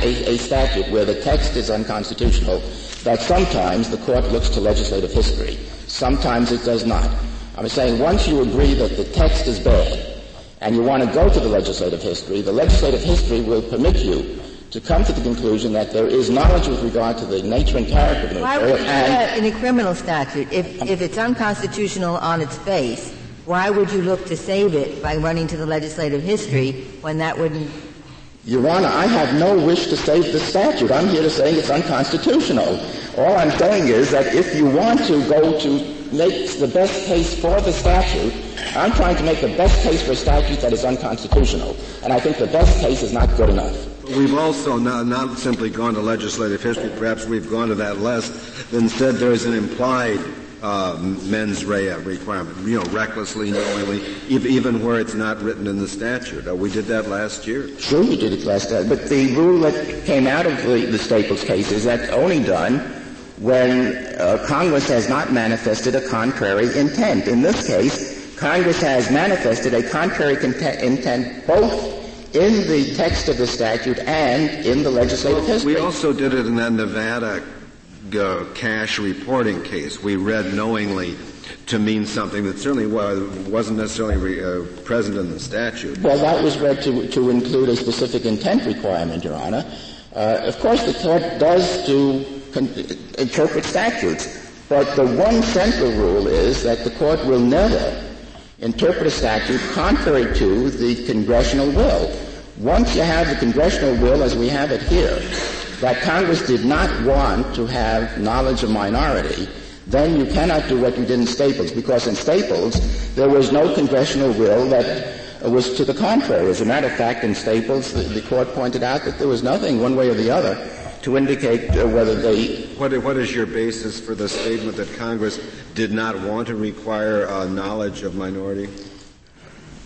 a, a statute where the text is unconstitutional, that sometimes the court looks to legislative history. Sometimes it does not. I'm saying once you agree that the text is bad and you want to go to the legislative history, the legislative history will permit you to come to the conclusion that there is knowledge with regard to the nature and character of the Why would you in a criminal statute? If, if it's unconstitutional on its face, why would you look to save it by running to the legislative history when that wouldn't your Honor, I have no wish to save the statute. I'm here to say it's unconstitutional. All I'm saying is that if you want to go to makes the best case for the statute. I'm trying to make the best case for a statute that is unconstitutional. And I think the best case is not good enough. We've also not, not simply gone to legislative history, perhaps we've gone to that less, Instead, there is an implied uh, mens rea requirement, you know, recklessly, knowingly, even where it's not written in the statute. Uh, we did that last year. Sure, we did it last year. But the rule that came out of the, the Staples case is that only done when uh, Congress has not manifested a contrary intent. In this case, Congress has manifested a contrary intent both in the text of the statute and in the legislative history. We also did it in that Nevada uh, cash reporting case. We read knowingly to mean something that certainly wasn't necessarily uh, present in the statute. Well, that was read to, to include a specific intent requirement, Your Honor. Uh, of course, the court does do interpret statutes. But the one central rule is that the court will never interpret a statute contrary to the congressional will. Once you have the congressional will, as we have it here, that Congress did not want to have knowledge of minority, then you cannot do what you did in Staples, because in Staples, there was no congressional will that was to the contrary. As a matter of fact, in Staples, the, the court pointed out that there was nothing one way or the other to indicate uh, whether they. What, what is your basis for the statement that Congress did not want to require uh, knowledge of minority?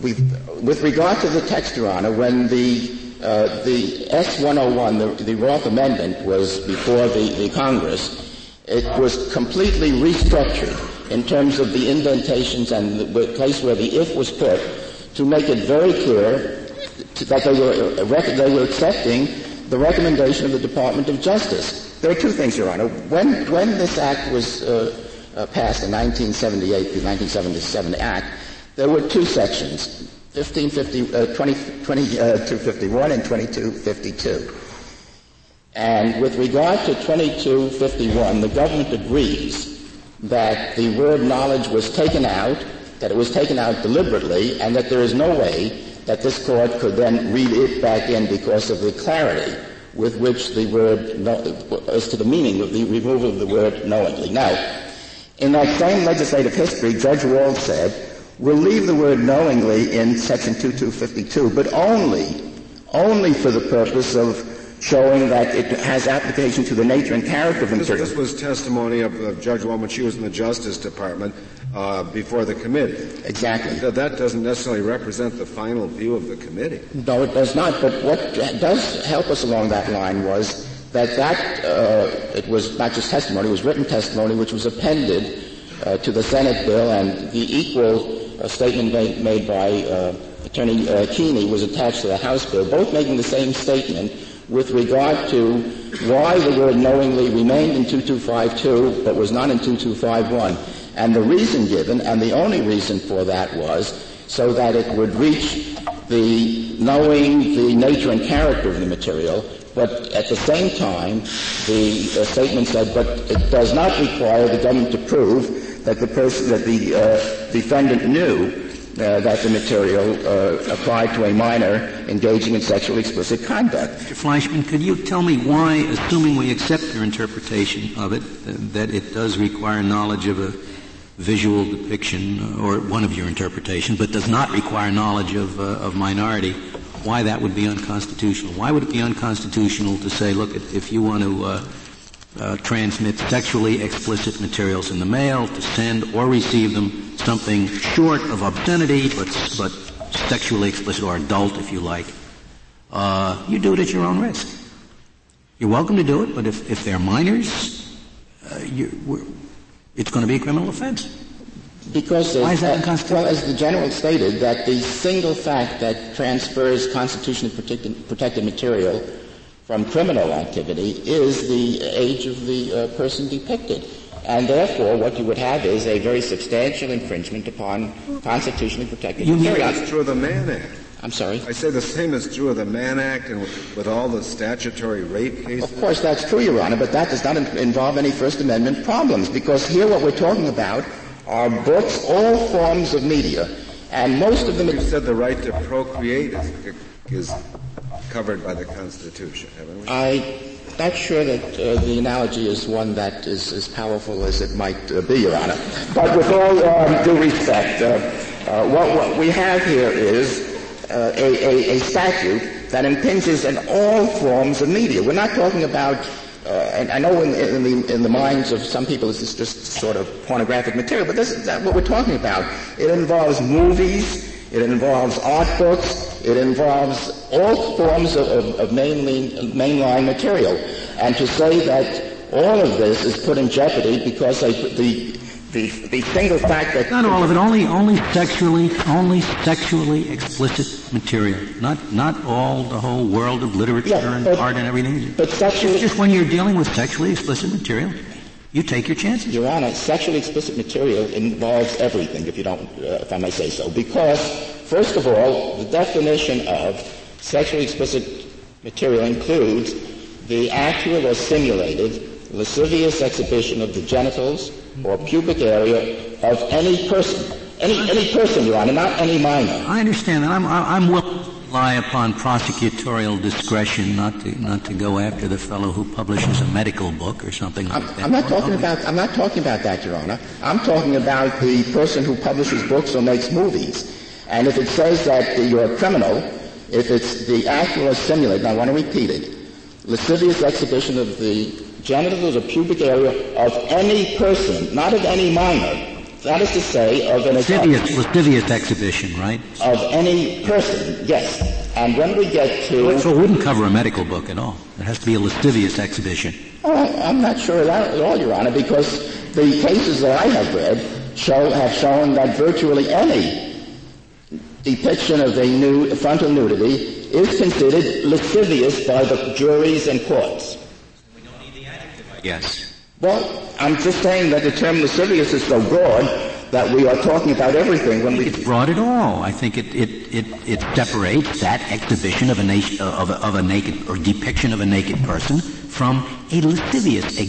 We've, with regard to the text, Your Honor, when the uh, the S101, the, the Roth Amendment, was before the, the Congress, it was completely restructured in terms of the indentations and the place where the if was put to make it very clear that they were, they were accepting the recommendation of the Department of Justice. There are two things, Your Honor. When, when this act was uh, uh, passed, the 1978 to 1977 Act, there were two sections, 1550, uh, 20, 2251 uh, and 2252. And with regard to 2251, the government agrees that the word knowledge was taken out, that it was taken out deliberately, and that there is no way that this court could then read it back in because of the clarity with which the word, as to the meaning of the removal of the word knowingly. Now, in that same legislative history, Judge Wald said, we'll leave the word knowingly in section 2252, but only, only for the purpose of showing that it has application to the nature and character of the this, this was testimony of, of Judge when she was in the Justice Department uh, before the committee. Exactly. That, that doesn't necessarily represent the final view of the committee. No, it does not. But what does help us along that line was that that uh, it was not just testimony; it was written testimony, which was appended uh, to the Senate bill, and the equal uh, statement made, made by uh, Attorney uh, Keeney was attached to the House bill, both making the same statement with regard to why the word knowingly remained in 2252 but was not in 2251. And the reason given, and the only reason for that was so that it would reach the knowing the nature and character of the material, but at the same time, the uh, statement said, but it does not require the government to prove that the person, that the uh, defendant knew uh, that the material uh, applied to a minor engaging in sexually explicit conduct. Mr. Fleishman, could you tell me why, assuming we accept your interpretation of it, uh, that it does require knowledge of a visual depiction, or one of your interpretations, but does not require knowledge of, uh, of minority, why that would be unconstitutional? Why would it be unconstitutional to say, look, if you want to uh, uh, transmit sexually explicit materials in the mail, to send or receive them something short of obscenity, but, but sexually explicit or adult, if you like, uh, you do it at your own risk. You're welcome to do it, but if, if they're minors, uh, it's going to be a criminal offense. Because Why is that unconstitutional? Well, as the general stated, that the single fact that transfers constitutionally protected, protected material from criminal activity is the age of the uh, person depicted. And therefore, what you would have is a very substantial infringement upon constitutionally protected you material. That's true of the Mann Act. I'm sorry? I say the same is true of the Mann Act and with all the statutory rape cases. Of course, that's true, Your Honor, but that does not involve any First Amendment problems because here what we're talking about are books, all forms of media, and most of them. You said the right to procreate is, is covered by the Constitution, haven't we? I'm not sure that uh, the analogy is one that is as powerful as it might uh, be, Your Honor. But with all um, due respect, uh, uh, what, what, we have here is uh, a, a, a statute that impinges on all forms of media. We're not talking about and I know in, in, the, in the minds of some people this is just sort of pornographic material, but this is what we're talking about. It involves movies, it involves art books, it involves all forms of, of, of mainline, mainline material. And to say that all of this is put in jeopardy because they, the the, the single fact that not all of it, only only sexually only sexually explicit material, not not all the whole world of literature yeah, and but, art and everything. But sexually, just when you're dealing with sexually explicit material, you take your chances. Your Honor, sexually explicit material involves everything, if you don't, uh, if I may say so, because first of all, the definition of sexually explicit material includes the actual or simulated lascivious exhibition of the genitals or pubic area of any person. Any, any person, Your Honor, not any minor. I understand that. I'm, I'm willing rely upon prosecutorial discretion not to, not to go after the fellow who publishes a medical book or something like I'm, that. I'm not talking about, I'm not talking about that, Your Honor. I'm talking about the person who publishes books or makes movies. And if it says that you're a criminal, if it's the actual or simulated, and I want to repeat it, lascivious exhibition of the genitals or pubic area of any person, not of any minor. That is to say, of an lascivious, lascivious exhibition, right? Of any person, yes. And when we get to... So it wouldn't cover a medical book at all. It has to be a lascivious exhibition. Oh, I'm not sure of that at all, Your Honor, because the cases that I have read show, have shown that virtually any depiction of a nude, frontal nudity is considered lascivious by the juries and courts. Yes. Well, I'm just saying that the term lascivious is so broad that we are talking about everything when we. It's broad at all. I think it, it, it, it separates that exhibition of a, na- of, a, of a naked or depiction of a naked person from a lascivious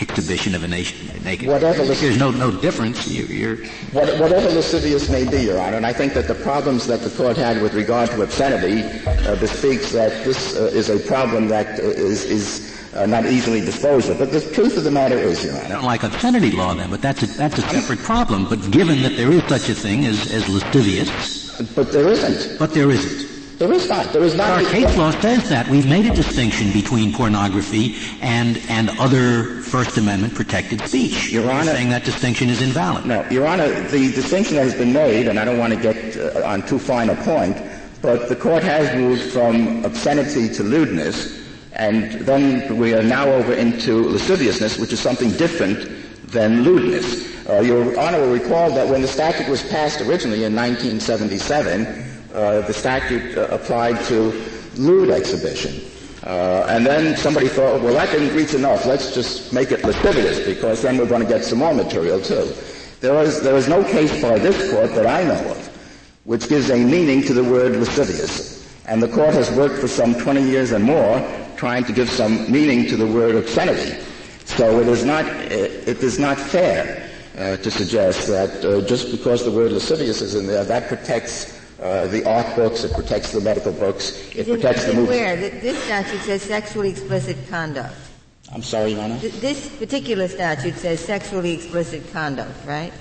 exhibition of a nation, naked. Whatever There's no no difference. You, what, whatever lascivious may be, Your Honor, and I think that the problems that the court had with regard to obscenity uh, bespeaks that this uh, is a problem that uh, is is uh, not easily disposed of. But the truth of the matter is, Your Honor. I don't like obscenity law then, but that's a, that's a separate problem. But given that there is such a thing as, as lascivious. But there isn't. But there isn't. There is not. There is not. Our case law says that. We've made a distinction between pornography and, and other First Amendment protected speech. Your Honor. You're saying that distinction is invalid. No, Your Honor, the distinction that has been made, and I don't want to get uh, on too fine a point, but the court has moved from obscenity to lewdness, and then we are now over into lasciviousness, which is something different than lewdness. Uh, Your Honor will recall that when the statute was passed originally in 1977, uh, the statute uh, applied to lewd exhibition. Uh, and then somebody thought, well, that didn't reach enough. Let's just make it lascivious because then we're going to get some more material too. There is, there is no case by this court that I know of which gives a meaning to the word lascivious. And the court has worked for some 20 years and more trying to give some meaning to the word obscenity. So it is not, it is not fair uh, to suggest that uh, just because the word lascivious is in there, that protects uh, the art books, it protects the medical books, it protects the movies. Where? This statute says sexually explicit conduct. I'm sorry, Your Honor? This particular statute says sexually explicit conduct, right?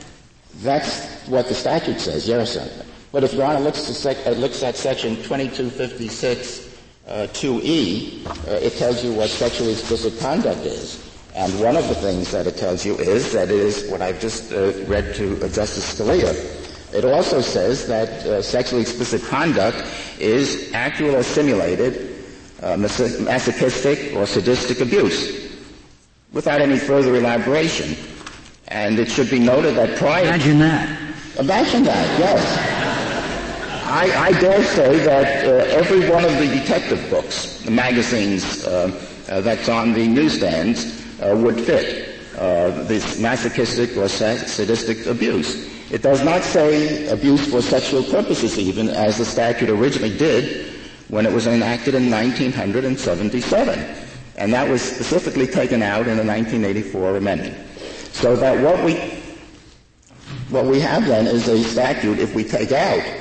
That's what the statute says, yes, sir. But if Your Honor looks, sec- uh, looks at section 2256 uh, 2e, uh, it tells you what sexually explicit conduct is. And one of the things that it tells you is that it is what I've just uh, read to uh, Justice Scalia. It also says that uh, sexually explicit conduct is actual or simulated uh, masochistic or sadistic abuse without any further elaboration. And it should be noted that prior... Imagine that. Imagine that, yes. I, I, dare say that uh, every one of the detective books, the magazines uh, uh, that's on the newsstands, would fit this masochistic or sadistic abuse. It does not say abuse for sexual purposes even, as the statute originally did when it was enacted in 1977. And that was specifically taken out in the 1984 amendment. So that what we, what we have then is a statute, if we take out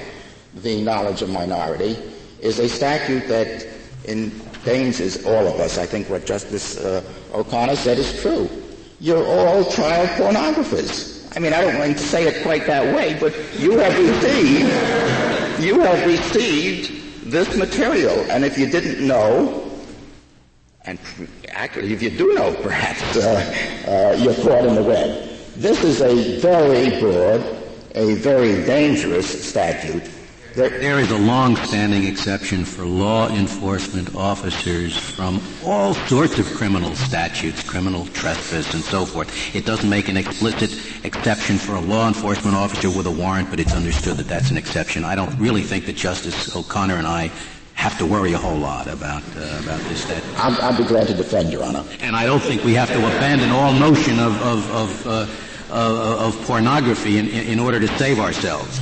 the knowledge of minority, is a statute that endangers all of us. I think what Justice uh, O'Connor said is true. You're all child pornographers. I mean, I don't want to say it quite that way, but you have received, you have received this material, and if you didn't know, and actually, if you do know, perhaps uh, uh, you're caught in the web. This is a very broad, a very dangerous statute there is a long-standing exception for law enforcement officers from all sorts of criminal statutes, criminal trespass and so forth. It doesn't make an explicit exception for a law enforcement officer with a warrant, but it's understood that that's an exception. I don't really think that Justice O'Connor and I have to worry a whole lot about uh, about this statute. I'll, be glad to defend, Your Honor. And I don't think we have to abandon all notion of of of, uh, uh, of pornography in, in order to save ourselves.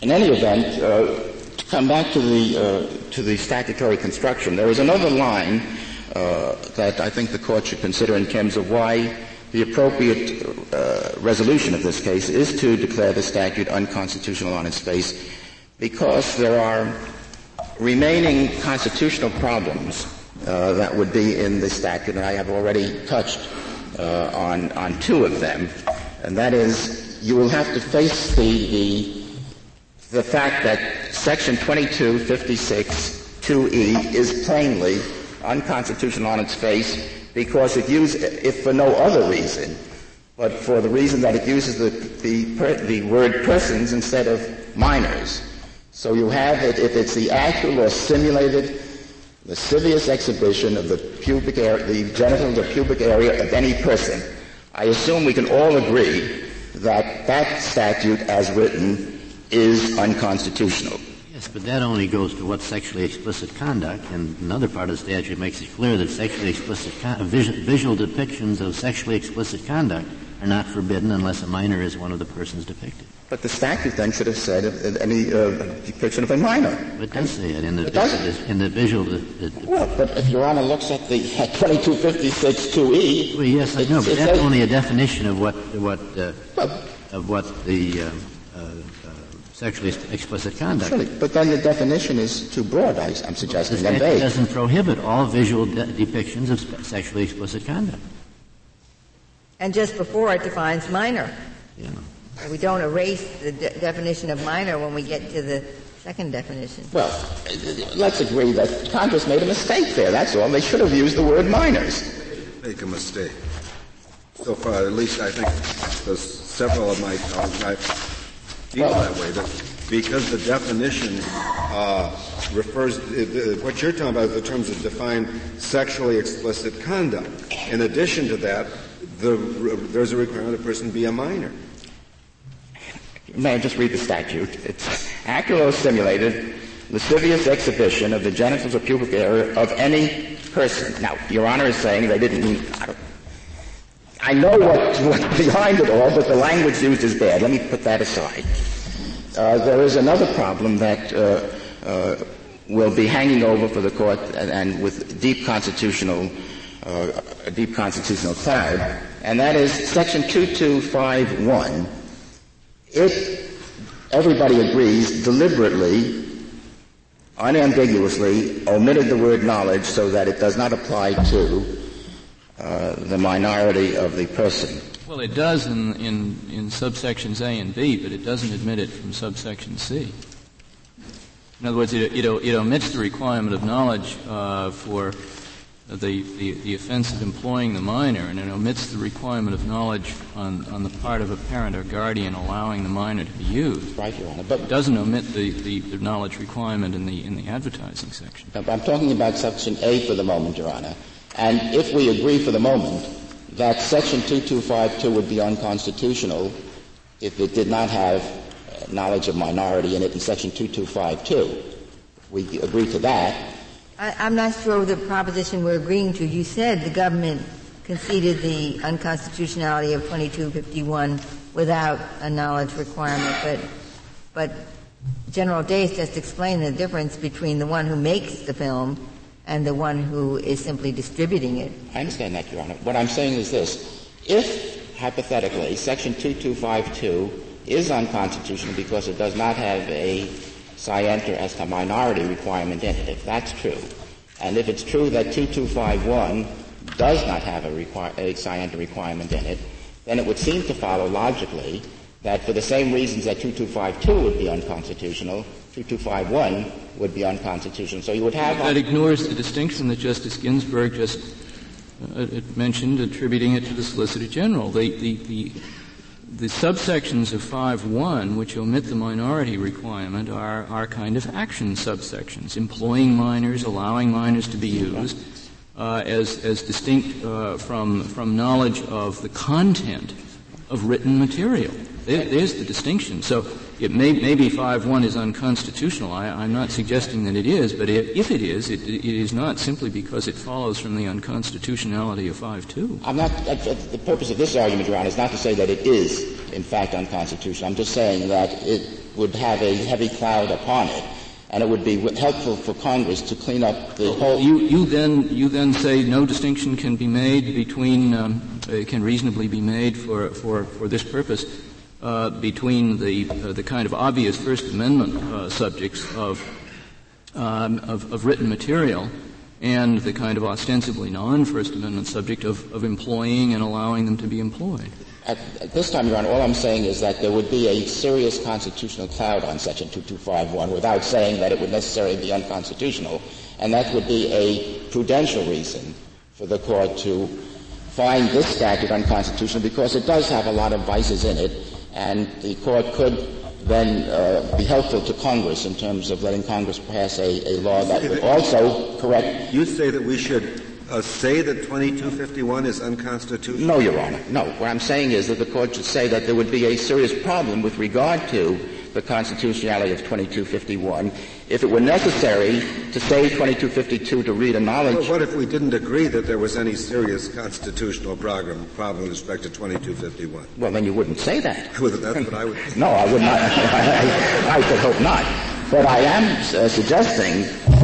In any event, uh, to come back to the uh, to the statutory construction, there is another line uh, that I think the court should consider in terms of why the appropriate uh, resolution of this case is to declare the statute unconstitutional on its face, because there are remaining constitutional problems uh, that would be in the statute, and I have already touched uh, on on two of them, and that is you will have to face the, the the fact that Section 2256 2E is plainly unconstitutional on its face because it uses, if for no other reason, but for the reason that it uses the, the, the word persons instead of minors. So you have it, if it's the actual or simulated lascivious exhibition of the pubic area, the genitals or pubic area of any person, I assume we can all agree that that statute as written is unconstitutional. Yes, but that only goes to what's sexually explicit conduct, and another part of the statute makes it clear that sexually explicit con- visual depictions of sexually explicit conduct are not forbidden unless a minor is one of the persons depicted. But the statute then should have said any uh, depiction of a minor. It does say it in the, it in the visual. well, but if Your Honor looks at the 2256 2e. Well, yes, I know, but that's only a definition of what what uh, well, of what the um, sexually explicit conduct. Surely, but then the definition is too broad, I, am suggesting, and vague. It doesn't prohibit all visual de- depictions of spe- sexually explicit conduct. And just before it defines minor. Yeah. We don't erase the de- definition of minor when we get to the second definition. Well, let's agree that Congress made a mistake there. That's all. They should have used the word minors. Make a mistake. So far, at least I think there's several of my colleagues, feel that way. Because the definition uh, refers, what you're talking about, the terms that define sexually explicit conduct. In addition to that, the, there's a requirement that a person be a minor. May I just read the statute? It's accurate or simulated lascivious exhibition of the genitals or pubic area of any person. Now, Your Honor is saying they didn't mean, I, know what, what's behind it all, but the language used is bad. Let me put that aside. Uh, there is another problem that uh, uh, will be hanging over for the court and, and with deep constitutional, uh, deep constitutional cloud, and that is Section 2251. It, everybody agrees, deliberately, unambiguously omitted the word knowledge so that it does not apply to uh, the minority of the person. Well, it does in, in, in subsections A and B, but it doesn't admit it from subsection C. In other words, it, it, it omits the requirement of knowledge uh, for the, the, the, offense of employing the minor, and it omits the requirement of knowledge on, on the part of a parent or guardian allowing the minor to be used. Right, Your Honor. But it doesn't omit the, the, the, knowledge requirement in the in the advertising section. I'm talking about section A for the moment, Your Honor. And if we agree for the moment that section 2252 would be unconstitutional if it did not have uh, knowledge of minority in it in section 2252, we agree to that, I, am not sure the proposition we're agreeing to. You said the government conceded the unconstitutionality of 2251 without a knowledge requirement, but, but General Days just explained the difference between the one who makes the film and the one who is simply distributing it. I understand that, Your Honor. What I'm saying is this. If, hypothetically, Section 2252 is unconstitutional because it does not have a scienter as to minority requirement in it, if that's true, and if it's true that 2251 does not have a, require, a scienter requirement in it, then it would seem to follow logically that for the same reasons that 2252 would be unconstitutional, 2251 would be unconstitutional. So you would have that ignores the distinction that Justice Ginsburg just uh, mentioned, attributing it to the Solicitor General. The, the, the the subsections of 5.1, which omit the minority requirement, are, are kind of action subsections, employing minors, allowing minors to be used, uh, as, as distinct uh, from, from knowledge of the content of written material. There, there's the distinction. So it may, maybe 5.1 is unconstitutional. I, am not suggesting that it is, but if, if it is, it, it is not simply because it follows from the unconstitutionality of 5.2. I'm not, uh, the purpose of this argument, Your Honor, is not to say that it is, in fact, unconstitutional. I'm just saying that it would have a heavy cloud upon it and it would be helpful for Congress to clean up the whole. You, you then you then say no distinction can be made between um, uh, can reasonably be made for for for this purpose uh, between the uh, the kind of obvious First Amendment uh, subjects of, um, of, of written material and the kind of ostensibly non-First Amendment subject of, of employing and allowing them to be employed. At, at, this time, Your Honor, all I'm saying is that there would be a serious constitutional cloud on Section 2251 without saying that it would necessarily be unconstitutional, and that would be a prudential reason for the court to find this statute unconstitutional because it does have a lot of vices in it and the court could then uh, be helpful to Congress in terms of letting Congress pass a, a law that would also correct. You say that we should uh, say that 2251 is unconstitutional? No, Your Honor. No. What I'm saying is that the court should say that there would be a serious problem with regard to the constitutionality of 2251 if it were necessary to say 2252 to read a knowledge. Well, what if we didn't agree that there was any serious constitutional problem, problem with respect to 2251? Well, then you wouldn't say that. well, that's what I would. no, I would not. I, I, should hope not. But I am uh, suggesting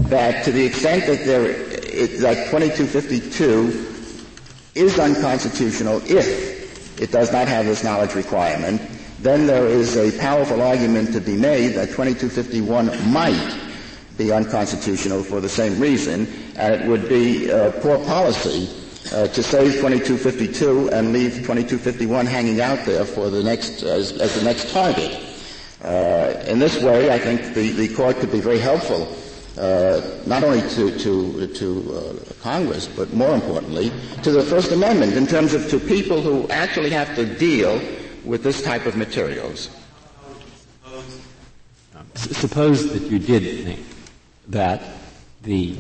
that to the extent that there, it, that 2252 is unconstitutional if it does not have this knowledge requirement, then there is a powerful argument to be made that 2251 might be unconstitutional for the same reason, and it would be uh, poor policy uh, to save 2252 and leave 2251 hanging out there for the next as, as the next target. Uh, in this way, I think the, the court could be very helpful, uh, not only to to, to uh, Congress, but more importantly to the First Amendment in terms of to people who actually have to deal with this type of materials. Suppose that you did think that the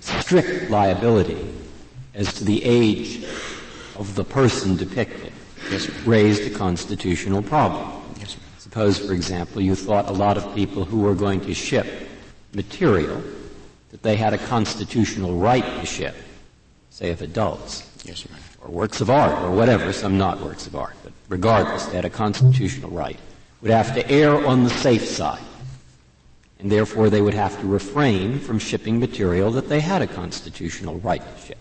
strict liability as to the age of the person depicted yes, raised a constitutional problem. Yes, Suppose, for example, you thought a lot of people who were going to ship material that they had a constitutional right to ship, say of adults, Yes, Honor. Or works of art, or whatever, some not works of art, but regardless, they had a constitutional right, would have to err on the safe side. And therefore they would have to refrain from shipping material that they had a constitutional right to ship.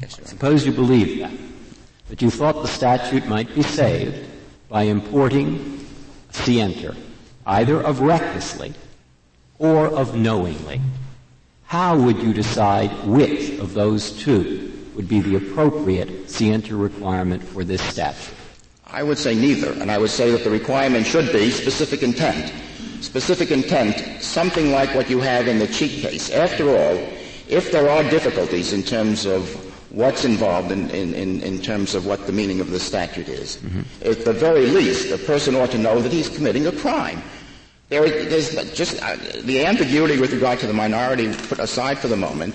Yes, Suppose you believed that, but you thought the statute might be saved by importing a scienter, either of recklessly or of knowingly. How would you decide which of those two would be the appropriate scienter requirement for this statute? I would say neither, and I would say that the requirement should be specific intent. Specific intent, something like what you have in the Cheek case. After all, if there are difficulties in terms of what's involved in, in, in, in terms of what the meaning of the statute is, at the very least, a person ought to know that he's committing a crime. There, there's just uh, the ambiguity with regard to the minority put aside for the moment.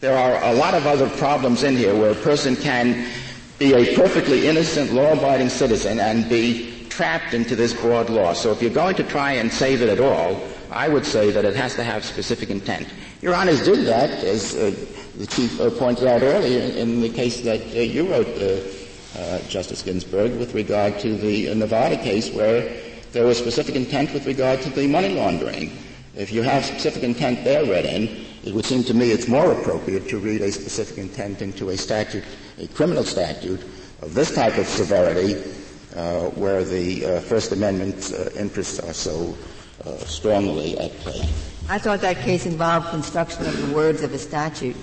There are a lot of other problems in here where a person can be a perfectly innocent, law-abiding citizen and be trapped into this broad law. So if you're going to try and save it at all, I would say that it has to have specific intent. Your Honors did that, as uh, the Chief uh, pointed out earlier, in the case that uh, you wrote, uh, uh, Justice Ginsburg, with regard to the uh, Nevada case where there was specific intent with regard to the money laundering. If you have specific intent there read in, it would seem to me it's more appropriate to read a specific intent into a statute, a criminal statute of this type of severity, uh, where the uh, First Amendment uh, interests are so uh, strongly at play. I thought that case involved construction of the words of a statute.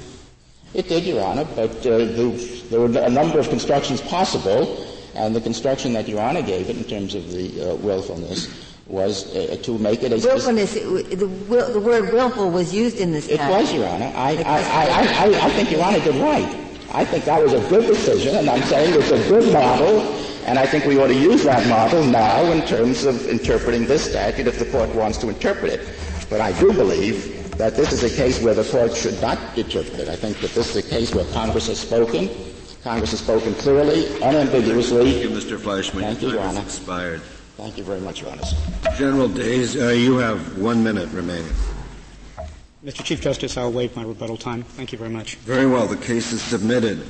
It did, Your Honor, but uh, the, there were a number of constructions possible, and the construction that Your Honor gave it in terms of the uh, willfulness was uh, to make it a specific. Willfulness, it, the, will, the word willful was used in the It statute. was, Your Honor. I, I, I, I, I think Your Honor did right. I think that was a good decision, and I'm saying it's a good model, and I think we ought to use that model now in terms of interpreting this statute if the court wants to interpret it. But I do believe that this is a case where the court should not interpret it. I think that this is a case where Congress has spoken. Congress has spoken clearly, unambiguously. Thank you, Mr. Fleishman. Thank you, Your Your time has Honor. expired. Thank you very much, Your Honor. General Days, uh, you have one minute remaining. Mr. Chief Justice, I'll waive my rebuttal time. Thank you very much. Very well. The case is submitted.